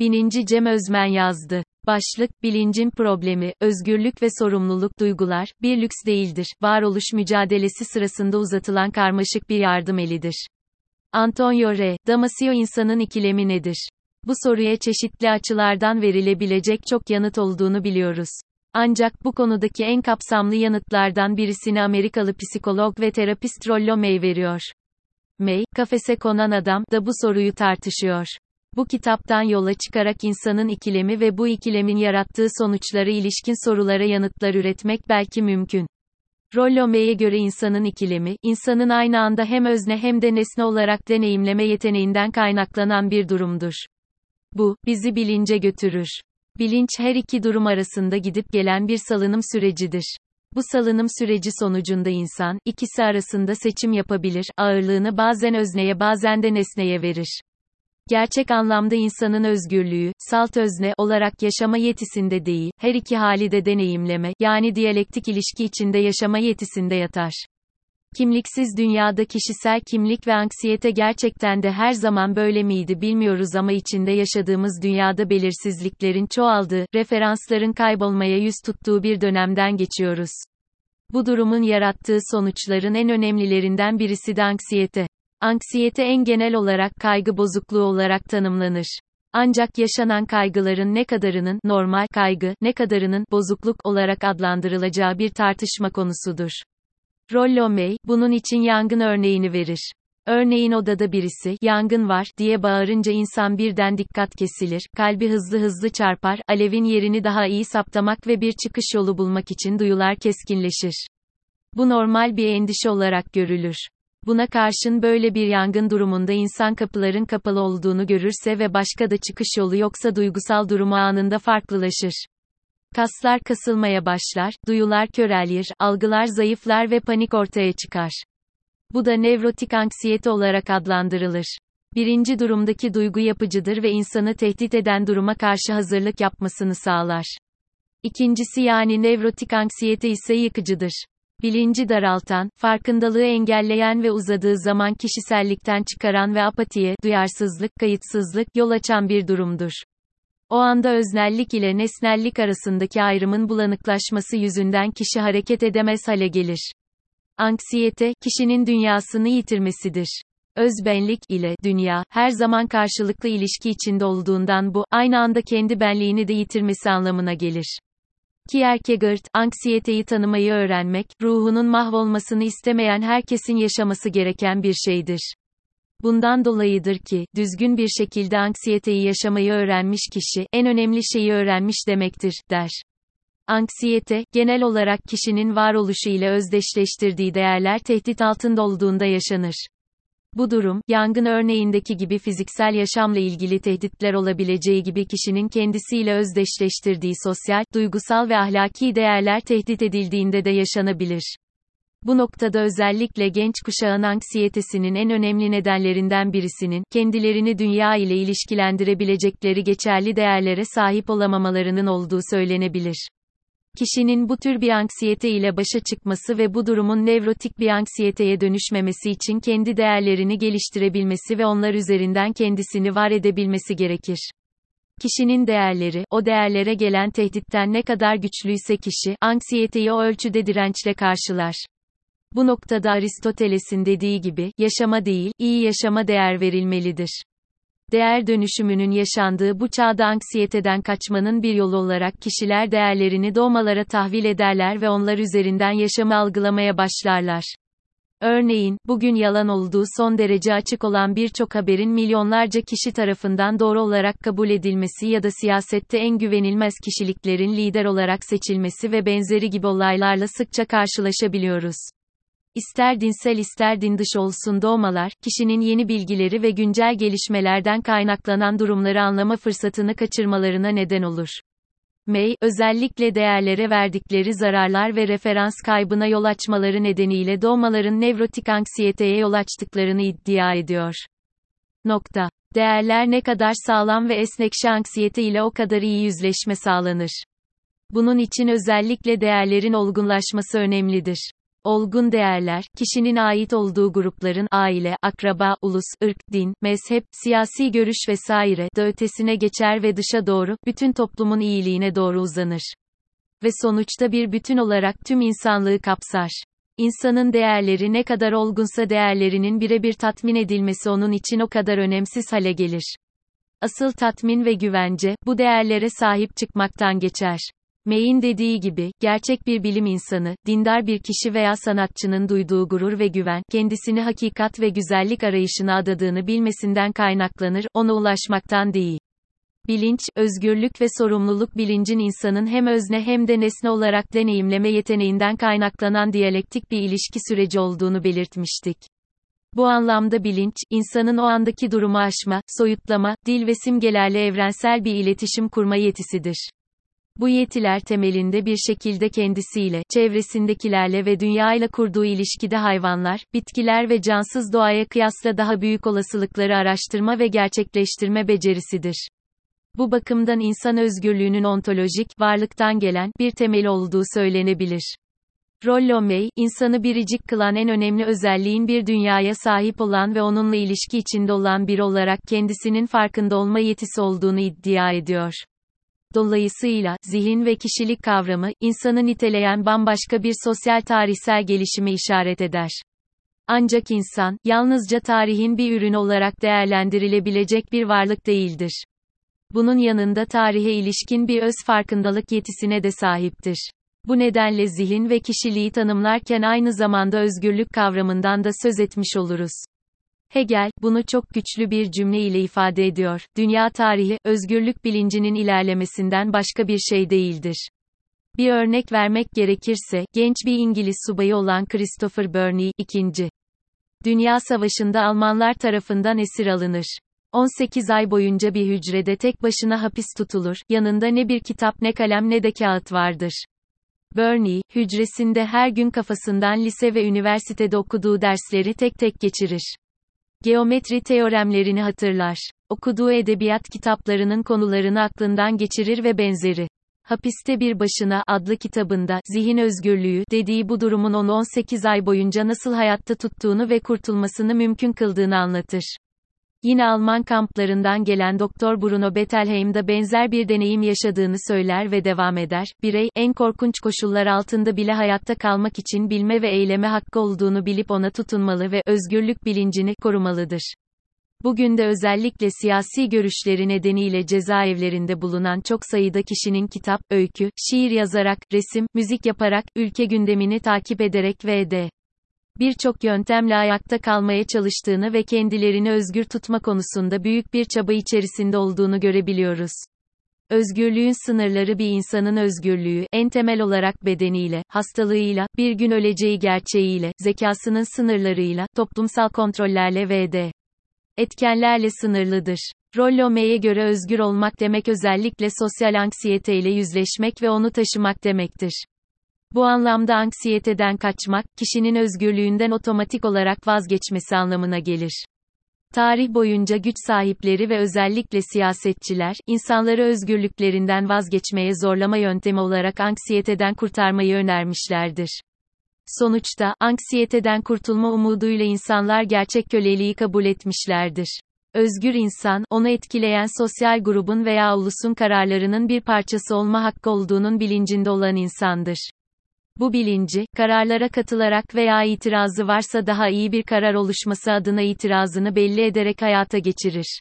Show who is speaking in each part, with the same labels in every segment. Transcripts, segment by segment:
Speaker 1: Bininci Cem Özmen yazdı. Başlık, bilincin problemi, özgürlük ve sorumluluk duygular, bir lüks değildir, varoluş mücadelesi sırasında uzatılan karmaşık bir yardım elidir. Antonio R. Damasio insanın ikilemi nedir? Bu soruya çeşitli açılardan verilebilecek çok yanıt olduğunu biliyoruz. Ancak bu konudaki en kapsamlı yanıtlardan birisini Amerikalı psikolog ve terapist Rollo May veriyor. May, kafese konan adam da bu soruyu tartışıyor. Bu kitaptan yola çıkarak insanın ikilemi ve bu ikilemin yarattığı sonuçlara ilişkin sorulara yanıtlar üretmek belki mümkün. Rollo May'e göre insanın ikilemi, insanın aynı anda hem özne hem de nesne olarak deneyimleme yeteneğinden kaynaklanan bir durumdur. Bu, bizi bilince götürür. Bilinç her iki durum arasında gidip gelen bir salınım sürecidir. Bu salınım süreci sonucunda insan, ikisi arasında seçim yapabilir, ağırlığını bazen özneye bazen de nesneye verir. Gerçek anlamda insanın özgürlüğü, salt özne olarak yaşama yetisinde değil, her iki hali de deneyimleme, yani diyalektik ilişki içinde yaşama yetisinde yatar. Kimliksiz dünyada kişisel kimlik ve anksiyete gerçekten de her zaman böyle miydi bilmiyoruz ama içinde yaşadığımız dünyada belirsizliklerin çoğaldığı, referansların kaybolmaya yüz tuttuğu bir dönemden geçiyoruz. Bu durumun yarattığı sonuçların en önemlilerinden birisi de anksiyete. Anksiyete en genel olarak kaygı bozukluğu olarak tanımlanır. Ancak yaşanan kaygıların ne kadarının normal kaygı, ne kadarının bozukluk olarak adlandırılacağı bir tartışma konusudur. Rollo May, bunun için yangın örneğini verir. Örneğin odada birisi, yangın var, diye bağırınca insan birden dikkat kesilir, kalbi hızlı hızlı çarpar, alevin yerini daha iyi saptamak ve bir çıkış yolu bulmak için duyular keskinleşir. Bu normal bir endişe olarak görülür. Buna karşın böyle bir yangın durumunda insan kapıların kapalı olduğunu görürse ve başka da çıkış yolu yoksa duygusal durumu anında farklılaşır. Kaslar kasılmaya başlar, duyular körelir, algılar zayıflar ve panik ortaya çıkar. Bu da nevrotik anksiyete olarak adlandırılır. Birinci durumdaki duygu yapıcıdır ve insanı tehdit eden duruma karşı hazırlık yapmasını sağlar. İkincisi yani nevrotik anksiyete ise yıkıcıdır bilinci daraltan, farkındalığı engelleyen ve uzadığı zaman kişisellikten çıkaran ve apatiye, duyarsızlık, kayıtsızlık, yol açan bir durumdur. O anda öznellik ile nesnellik arasındaki ayrımın bulanıklaşması yüzünden kişi hareket edemez hale gelir. Anksiyete, kişinin dünyasını yitirmesidir. Özbenlik ile dünya her zaman karşılıklı ilişki içinde olduğundan bu aynı anda kendi benliğini de yitirmesi anlamına gelir. Kierkegaard, anksiyeteyi tanımayı öğrenmek, ruhunun mahvolmasını istemeyen herkesin yaşaması gereken bir şeydir. Bundan dolayıdır ki, düzgün bir şekilde anksiyeteyi yaşamayı öğrenmiş kişi, en önemli şeyi öğrenmiş demektir, der. Anksiyete, genel olarak kişinin varoluşu ile özdeşleştirdiği değerler tehdit altında olduğunda yaşanır. Bu durum, yangın örneğindeki gibi fiziksel yaşamla ilgili tehditler olabileceği gibi kişinin kendisiyle özdeşleştirdiği sosyal, duygusal ve ahlaki değerler tehdit edildiğinde de yaşanabilir. Bu noktada özellikle genç kuşağın anksiyetesinin en önemli nedenlerinden birisinin, kendilerini dünya ile ilişkilendirebilecekleri geçerli değerlere sahip olamamalarının olduğu söylenebilir. Kişinin bu tür bir anksiyete ile başa çıkması ve bu durumun nevrotik bir anksiyeteye dönüşmemesi için kendi değerlerini geliştirebilmesi ve onlar üzerinden kendisini var edebilmesi gerekir. Kişinin değerleri, o değerlere gelen tehditten ne kadar güçlüyse kişi, anksiyeteyi o ölçüde dirençle karşılar. Bu noktada Aristoteles'in dediği gibi, yaşama değil, iyi yaşama değer verilmelidir değer dönüşümünün yaşandığı bu çağda anksiyeteden kaçmanın bir yolu olarak kişiler değerlerini doğmalara tahvil ederler ve onlar üzerinden yaşamı algılamaya başlarlar. Örneğin, bugün yalan olduğu son derece açık olan birçok haberin milyonlarca kişi tarafından doğru olarak kabul edilmesi ya da siyasette en güvenilmez kişiliklerin lider olarak seçilmesi ve benzeri gibi olaylarla sıkça karşılaşabiliyoruz. İster dinsel ister din dış olsun doğmalar, kişinin yeni bilgileri ve güncel gelişmelerden kaynaklanan durumları anlama fırsatını kaçırmalarına neden olur. May, özellikle değerlere verdikleri zararlar ve referans kaybına yol açmaları nedeniyle doğmaların nevrotik anksiyeteye yol açtıklarını iddia ediyor. Nokta. Değerler ne kadar sağlam ve esnekşe anksiyete ile o kadar iyi yüzleşme sağlanır. Bunun için özellikle değerlerin olgunlaşması önemlidir. Olgun değerler, kişinin ait olduğu grupların aile, akraba, ulus, ırk, din, mezhep, siyasi görüş vesaire da ötesine geçer ve dışa doğru, bütün toplumun iyiliğine doğru uzanır. Ve sonuçta bir bütün olarak tüm insanlığı kapsar. İnsanın değerleri ne kadar olgunsa değerlerinin birebir tatmin edilmesi onun için o kadar önemsiz hale gelir. Asıl tatmin ve güvence, bu değerlere sahip çıkmaktan geçer. May'in dediği gibi, gerçek bir bilim insanı, dindar bir kişi veya sanatçının duyduğu gurur ve güven, kendisini hakikat ve güzellik arayışına adadığını bilmesinden kaynaklanır, ona ulaşmaktan değil. Bilinç, özgürlük ve sorumluluk bilincin insanın hem özne hem de nesne olarak deneyimleme yeteneğinden kaynaklanan diyalektik bir ilişki süreci olduğunu belirtmiştik. Bu anlamda bilinç, insanın o andaki durumu aşma, soyutlama, dil ve simgelerle evrensel bir iletişim kurma yetisidir. Bu yetiler temelinde bir şekilde kendisiyle, çevresindekilerle ve dünyayla kurduğu ilişkide hayvanlar, bitkiler ve cansız doğaya kıyasla daha büyük olasılıkları araştırma ve gerçekleştirme becerisidir. Bu bakımdan insan özgürlüğünün ontolojik, varlıktan gelen, bir temel olduğu söylenebilir. Rollo May, insanı biricik kılan en önemli özelliğin bir dünyaya sahip olan ve onunla ilişki içinde olan biri olarak kendisinin farkında olma yetisi olduğunu iddia ediyor. Dolayısıyla, zihin ve kişilik kavramı, insanı niteleyen bambaşka bir sosyal tarihsel gelişime işaret eder. Ancak insan, yalnızca tarihin bir ürünü olarak değerlendirilebilecek bir varlık değildir. Bunun yanında tarihe ilişkin bir öz farkındalık yetisine de sahiptir. Bu nedenle zihin ve kişiliği tanımlarken aynı zamanda özgürlük kavramından da söz etmiş oluruz. Hegel, bunu çok güçlü bir cümle ile ifade ediyor. Dünya tarihi, özgürlük bilincinin ilerlemesinden başka bir şey değildir. Bir örnek vermek gerekirse, genç bir İngiliz subayı olan Christopher Burney, 2. Dünya Savaşı'nda Almanlar tarafından esir alınır. 18 ay boyunca bir hücrede tek başına hapis tutulur, yanında ne bir kitap ne kalem ne de kağıt vardır. Burney, hücresinde her gün kafasından lise ve üniversitede okuduğu dersleri tek tek geçirir. Geometri teoremlerini hatırlar. Okuduğu edebiyat kitaplarının konularını aklından geçirir ve benzeri. Hapiste Bir Başına adlı kitabında zihin özgürlüğü dediği bu durumun onu 18 ay boyunca nasıl hayatta tuttuğunu ve kurtulmasını mümkün kıldığını anlatır. Yine Alman kamplarından gelen Doktor Bruno Bettelheim da benzer bir deneyim yaşadığını söyler ve devam eder. Birey, en korkunç koşullar altında bile hayatta kalmak için bilme ve eyleme hakkı olduğunu bilip ona tutunmalı ve özgürlük bilincini korumalıdır. Bugün de özellikle siyasi görüşleri nedeniyle cezaevlerinde bulunan çok sayıda kişinin kitap, öykü, şiir yazarak, resim, müzik yaparak, ülke gündemini takip ederek ve de birçok yöntemle ayakta kalmaya çalıştığını ve kendilerini özgür tutma konusunda büyük bir çaba içerisinde olduğunu görebiliyoruz. Özgürlüğün sınırları bir insanın özgürlüğü, en temel olarak bedeniyle, hastalığıyla, bir gün öleceği gerçeğiyle, zekasının sınırlarıyla, toplumsal kontrollerle ve de etkenlerle sınırlıdır. Rollo May'e göre özgür olmak demek özellikle sosyal anksiyeteyle yüzleşmek ve onu taşımak demektir. Bu anlamda anksiyeteden kaçmak, kişinin özgürlüğünden otomatik olarak vazgeçmesi anlamına gelir. Tarih boyunca güç sahipleri ve özellikle siyasetçiler, insanları özgürlüklerinden vazgeçmeye zorlama yöntemi olarak anksiyeteden kurtarmayı önermişlerdir. Sonuçta, anksiyeteden kurtulma umuduyla insanlar gerçek köleliği kabul etmişlerdir. Özgür insan, onu etkileyen sosyal grubun veya ulusun kararlarının bir parçası olma hakkı olduğunun bilincinde olan insandır. Bu bilinci, kararlara katılarak veya itirazı varsa daha iyi bir karar oluşması adına itirazını belli ederek hayata geçirir.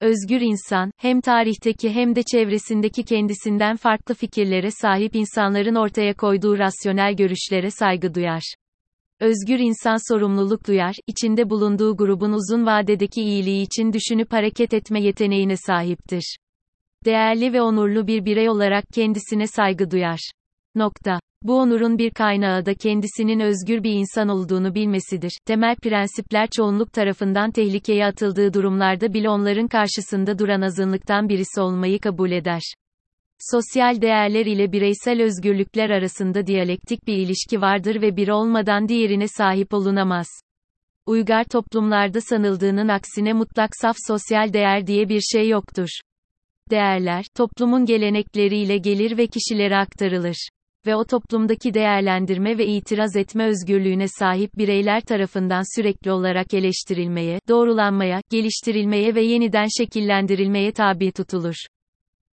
Speaker 1: Özgür insan, hem tarihteki hem de çevresindeki kendisinden farklı fikirlere sahip insanların ortaya koyduğu rasyonel görüşlere saygı duyar. Özgür insan sorumluluk duyar, içinde bulunduğu grubun uzun vadedeki iyiliği için düşünüp hareket etme yeteneğine sahiptir. Değerli ve onurlu bir birey olarak kendisine saygı duyar. Nokta. Bu onurun bir kaynağı da kendisinin özgür bir insan olduğunu bilmesidir. Temel prensipler çoğunluk tarafından tehlikeye atıldığı durumlarda bile onların karşısında duran azınlıktan birisi olmayı kabul eder. Sosyal değerler ile bireysel özgürlükler arasında diyalektik bir ilişki vardır ve biri olmadan diğerine sahip olunamaz. Uygar toplumlarda sanıldığının aksine mutlak saf sosyal değer diye bir şey yoktur. Değerler, toplumun gelenekleriyle gelir ve kişilere aktarılır. Ve o toplumdaki değerlendirme ve itiraz etme özgürlüğüne sahip bireyler tarafından sürekli olarak eleştirilmeye, doğrulanmaya, geliştirilmeye ve yeniden şekillendirilmeye tabi tutulur.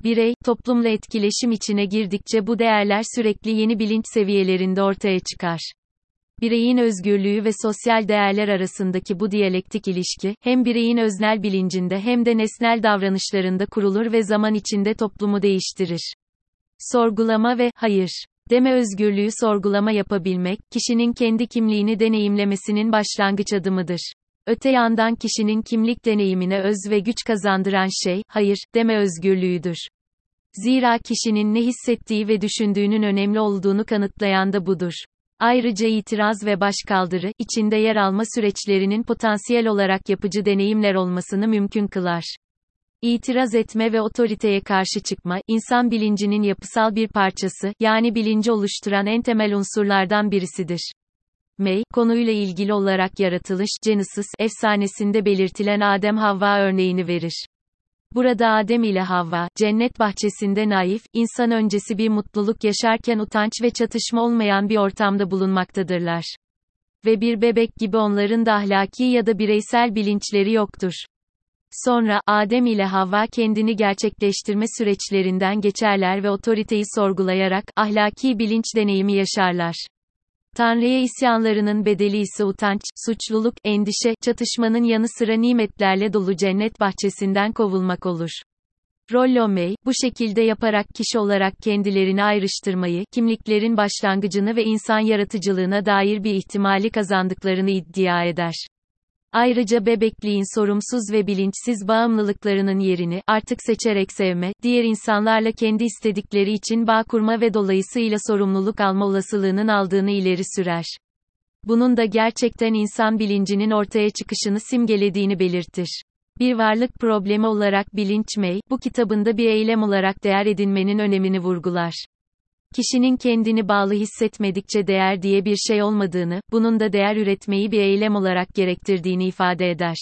Speaker 1: Birey, toplumla etkileşim içine girdikçe bu değerler sürekli yeni bilinç seviyelerinde ortaya çıkar. Bireyin özgürlüğü ve sosyal değerler arasındaki bu diyalektik ilişki, hem bireyin öznel bilincinde hem de nesnel davranışlarında kurulur ve zaman içinde toplumu değiştirir. Sorgulama ve hayır deme özgürlüğü sorgulama yapabilmek, kişinin kendi kimliğini deneyimlemesinin başlangıç adımıdır. Öte yandan kişinin kimlik deneyimine öz ve güç kazandıran şey, hayır, deme özgürlüğüdür. Zira kişinin ne hissettiği ve düşündüğünün önemli olduğunu kanıtlayan da budur. Ayrıca itiraz ve başkaldırı, içinde yer alma süreçlerinin potansiyel olarak yapıcı deneyimler olmasını mümkün kılar. İtiraz etme ve otoriteye karşı çıkma, insan bilincinin yapısal bir parçası, yani bilinci oluşturan en temel unsurlardan birisidir. May, konuyla ilgili olarak yaratılış, Genesis, efsanesinde belirtilen Adem-Havva örneğini verir. Burada Adem ile Havva, cennet bahçesinde naif, insan öncesi bir mutluluk yaşarken utanç ve çatışma olmayan bir ortamda bulunmaktadırlar. Ve bir bebek gibi onların da ahlaki ya da bireysel bilinçleri yoktur. Sonra, Adem ile Havva kendini gerçekleştirme süreçlerinden geçerler ve otoriteyi sorgulayarak, ahlaki bilinç deneyimi yaşarlar. Tanrı'ya isyanlarının bedeli ise utanç, suçluluk, endişe, çatışmanın yanı sıra nimetlerle dolu cennet bahçesinden kovulmak olur. Rollo May, bu şekilde yaparak kişi olarak kendilerini ayrıştırmayı, kimliklerin başlangıcını ve insan yaratıcılığına dair bir ihtimali kazandıklarını iddia eder. Ayrıca bebekliğin sorumsuz ve bilinçsiz bağımlılıklarının yerini, artık seçerek sevme, diğer insanlarla kendi istedikleri için bağ kurma ve dolayısıyla sorumluluk alma olasılığının aldığını ileri sürer. Bunun da gerçekten insan bilincinin ortaya çıkışını simgelediğini belirtir. Bir varlık problemi olarak bilinç May, bu kitabında bir eylem olarak değer edinmenin önemini vurgular kişinin kendini bağlı hissetmedikçe değer diye bir şey olmadığını, bunun da değer üretmeyi bir eylem olarak gerektirdiğini ifade eder.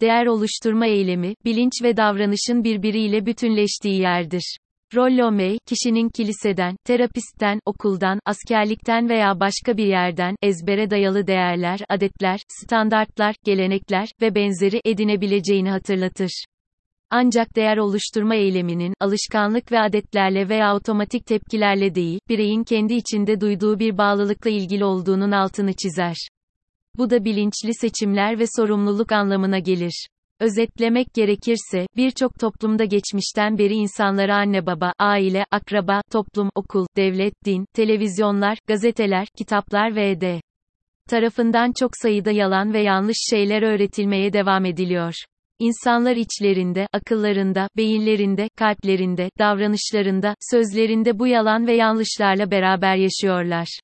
Speaker 1: Değer oluşturma eylemi, bilinç ve davranışın birbiriyle bütünleştiği yerdir. Rollo May, kişinin kiliseden, terapistten, okuldan, askerlikten veya başka bir yerden, ezbere dayalı değerler, adetler, standartlar, gelenekler ve benzeri edinebileceğini hatırlatır. Ancak değer oluşturma eyleminin, alışkanlık ve adetlerle veya otomatik tepkilerle değil, bireyin kendi içinde duyduğu bir bağlılıkla ilgili olduğunun altını çizer. Bu da bilinçli seçimler ve sorumluluk anlamına gelir. Özetlemek gerekirse, birçok toplumda geçmişten beri insanlara anne baba, aile, akraba, toplum, okul, devlet, din, televizyonlar, gazeteler, kitaplar ve ed. tarafından çok sayıda yalan ve yanlış şeyler öğretilmeye devam ediliyor. İnsanlar içlerinde, akıllarında, beyinlerinde, kalplerinde, davranışlarında, sözlerinde bu yalan ve yanlışlarla beraber yaşıyorlar.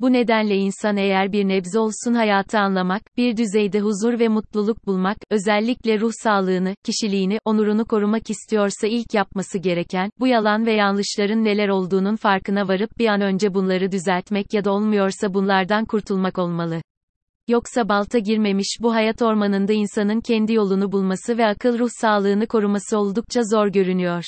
Speaker 1: Bu nedenle insan eğer bir nebze olsun hayatı anlamak, bir düzeyde huzur ve mutluluk bulmak, özellikle ruh sağlığını, kişiliğini, onurunu korumak istiyorsa ilk yapması gereken, bu yalan ve yanlışların neler olduğunun farkına varıp bir an önce bunları düzeltmek ya da olmuyorsa bunlardan kurtulmak olmalı. Yoksa balta girmemiş bu hayat ormanında insanın kendi yolunu bulması ve akıl ruh sağlığını koruması oldukça zor görünüyor.